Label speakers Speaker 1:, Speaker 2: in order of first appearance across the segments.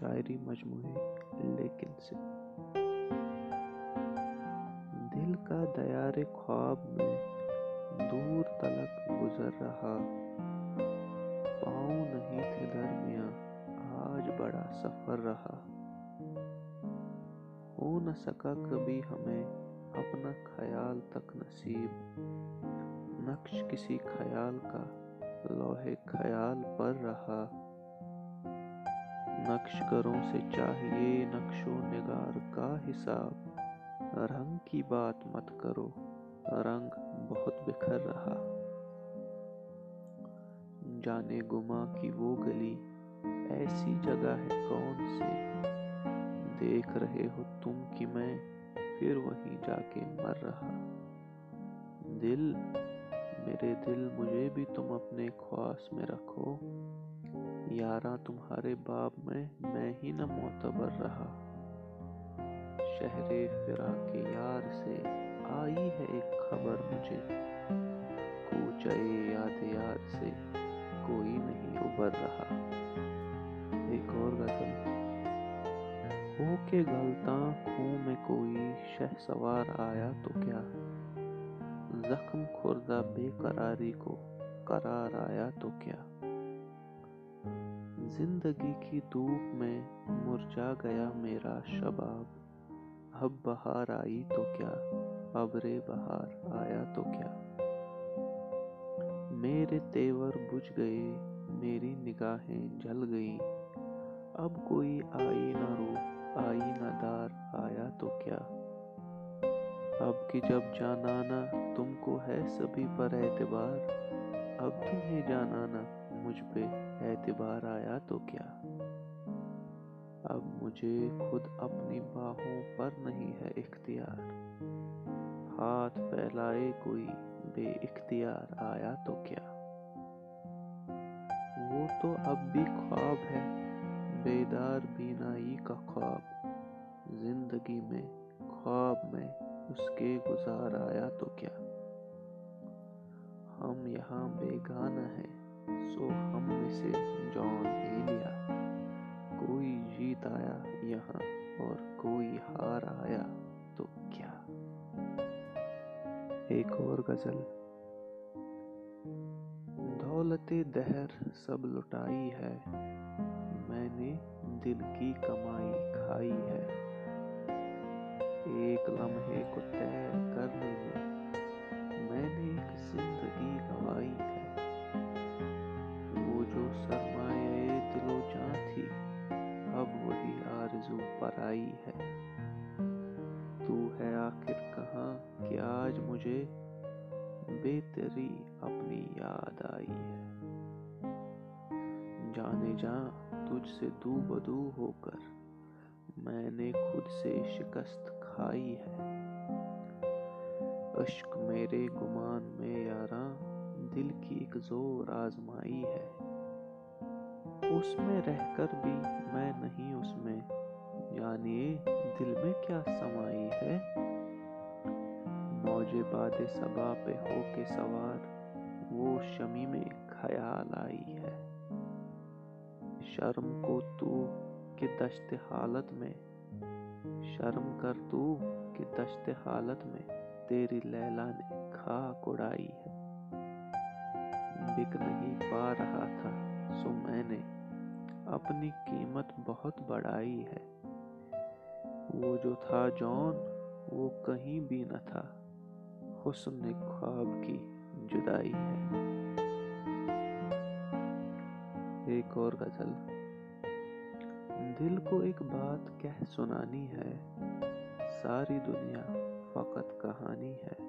Speaker 1: شاعری مجموعے لیکن سے دل کا دیار خواب میں دور تلک گزر رہا۔ پاؤں نہیں تھے درمیاں، آج بڑا سفر رہا۔ ہو نہ سکا کبھی ہمیں اپنا خیال تک نصیب۔ نقش کسی خیال کا، لوہے خیال پر رہا۔ نقش گروں سے چاہیے نقش و نگار کا حساب۔ رنگ کی بات مت کرو، رنگ بہت بکھر رہا۔ جانے گما کی وہ گلی، ایسی جگہ ہے کون سی؟ دیکھ رہے ہو تم کہ میں پھر وہیں جا کے مر رہا۔ دل، میرے دل مجھے بھی تم اپنے خواص میں رکھو۔ یاراں تمہارے باب میں میں ہی نہ معتبر رہا۔ شہر فرا کے یار سے آئی ہے ایک خبر مجھے۔ کوچے یاد یار سے کوئی نہیں ابھر رہا۔ ایک اور غزل۔ ہو کے گلتا خوں میں کوئی شہ سوار آیا تو کیا؟ زخم خوردہ بے قراری کو قرار آیا تو کیا؟ زندگی کی دھوپ میں مرجا گیا میرا شباب۔ اب بہار آئی تو کیا؟ ابر بہار آیا تو کیا؟ میرے تیور بجھ گئے، میری نگاہیں جل گئیں۔ اب کوئی آئی نہ رو، آئی نہ دار، آیا تو کیا؟ اب کہ جب جانانا تم کو ہے سبھی پر اعتبار، اب تمہیں جانانا مجھ پہ اعتبار آیا تو کیا؟ اب مجھے خود اپنی باہوں پر نہیں ہے اختیار۔ ہاتھ پھیلائے کوئی بے اختیار آیا تو کیا؟ وہ تو اب بھی خواب ہے، بیدار بینائی کا خواب۔ زندگی میں، خواب میں اس کے گزار آیا تو کیا؟ ہم یہاں بیگانہ ہیں۔ سو ہم میں سے جان لیا۔ کوئی جیت آیا یہاں اور کوئی ہار آیا تو کیا؟ ایک اور غزل۔ دولت دہر سب لٹائی ہے، میں نے دل کی کمائی کھائی ہے۔ آرزو ہے۔ تو ہے آخر کہاں کہ آج مجھے بے تری اپنی یاد آئی ہے۔ جانے جا تجھ سے دو بدو ہو کر میں نے خود سے شکست کھائی ہے۔ اشک میرے گمان میں یاراں دل کی ایک زور آزمائی ہے۔ اس میں رہ کر بھی میں نہیں اس میں جانیے دل میں کیا سمائی ہے؟ موج باد صبا پہ ہو کے سوار، وہ شمی میں خیال آئی ہے۔ شرم کو تو کہ دشت حالت میں، شرم کر تو کہ دشت حالت میں تیری لیلا نے کھاک اڑائی ہے۔ بک نہیں پا رہا تھا، سو میں نے اپنی قیمت بہت بڑھائی ہے۔ وہ جو تھا جون، وہ کہیں بھی نہ تھا۔ حسن خواب کی جدائی ہے۔ ایک اور غزل۔ دل کو ایک بات کہہ سنانی ہے، ساری دنیا فقط کہانی ہے۔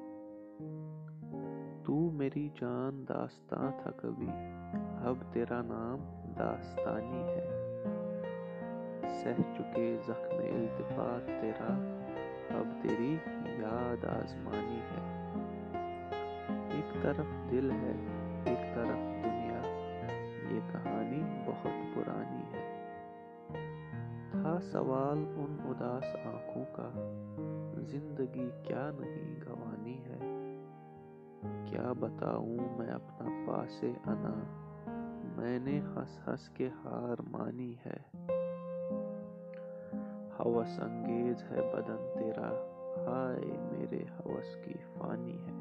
Speaker 1: تو میری جان داستان تھا کبھی، اب تیرا نام داستانی ہے۔ سہ چکے زخم التفات، تیرا اب تیری یاد آزمانی ہے۔ ایک طرف دل ہے، ایک طرف دنیا۔ یہ کہانی بہت پرانی ہے۔ تھا سوال ان اداس آنکھوں کا، زندگی کیا نہیں گوانی ہے؟ کیا بتاؤں میں اپنا پاسے انا؟ میں نے ہنس ہنس کے ہار مانی ہے۔ حوث انگیز ہے بدن تیرا۔ ہائے میرے حوث کی فانی ہے۔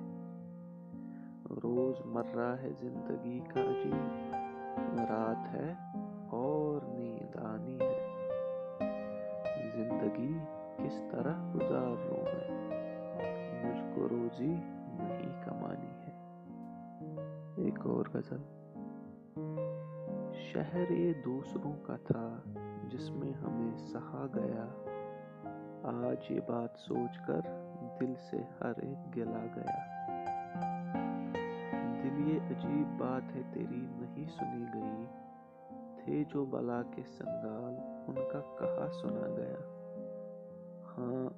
Speaker 1: روز مرہ ہے زندگی کا عجیب رات ہے اور نیند آنی ہے۔ زندگی کس طرح گزار لوں میں؟ مجھ کو روزی نہیں کمانی ہے۔ ایک اور غزل۔ شہر یہ دوسروں کا تھا جس میں ہمیں سہا گیا۔ آج یہ بات سوچ کر دل سے ہر ایک گلا گیا۔ دل یہ عجیب بات ہے تیری نہیں سنی گئی۔ تھے جو بلا کے سنگال ان کا کہا سنا گیا۔ ہاں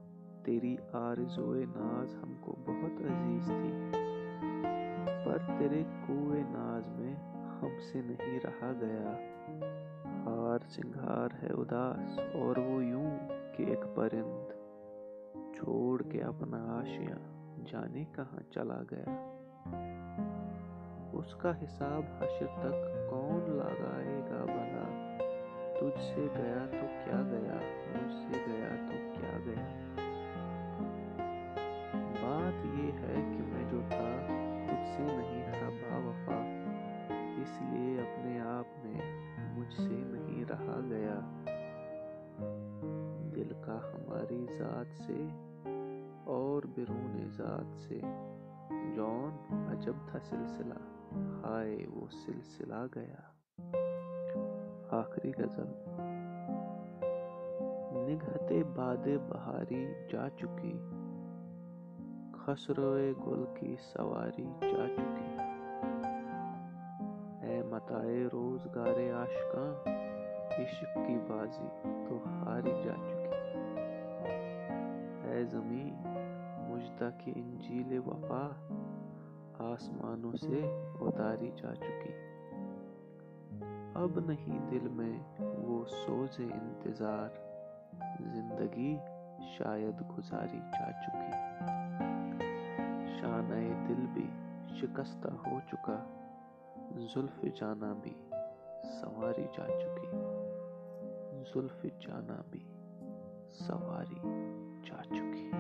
Speaker 1: تیری آرزو ناز ہم کو بہت عزیز تھی۔ پر تیرے کوئے ناز میں ہم سے نہیں رہا گیا۔ ہار سنگھار ہے اداس، اور وہ یوں کہ ایک پرند چھوڑ کے اپنا آشیاں جانے کہاں چلا گیا۔ اس کا حساب حشر تک کون لگائے گا بھلا؟ تجھ سے گیا تو کیا گیا؟ مجھ سے گیا تو کیا گیا؟ بات یہ ہے کہ میں جو تھا خود سے نہیں تھا با وفا۔ اس لیے اپنے آپ میں مجھ سے نہیں رہا گیا۔ دل کا ہماری ذات سے اور بیرون ذات سے جون عجب تھا سلسلہ۔ ہائے، وہ سلسلہ گیا۔ آخری غزل۔ نگہتے باد بہاری جا چکی۔ خسروے گل کی سواری جا چکی۔ اے روزگار عاشقاں عشق کی بازی تو ہاری جا چکی۔ اے زمین، مجدہ کی انجیل وفا آسمانوں سے اتاری جا چکی۔ اب نہیں دل میں وہ سوز انتظار، زندگی شاید گزاری جا چکی۔ شانہ دل بھی شکستہ ہو چکا۔ زلف جانا بھی سواری جا چکی۔ زلف جانا بھی سواری جا چکی۔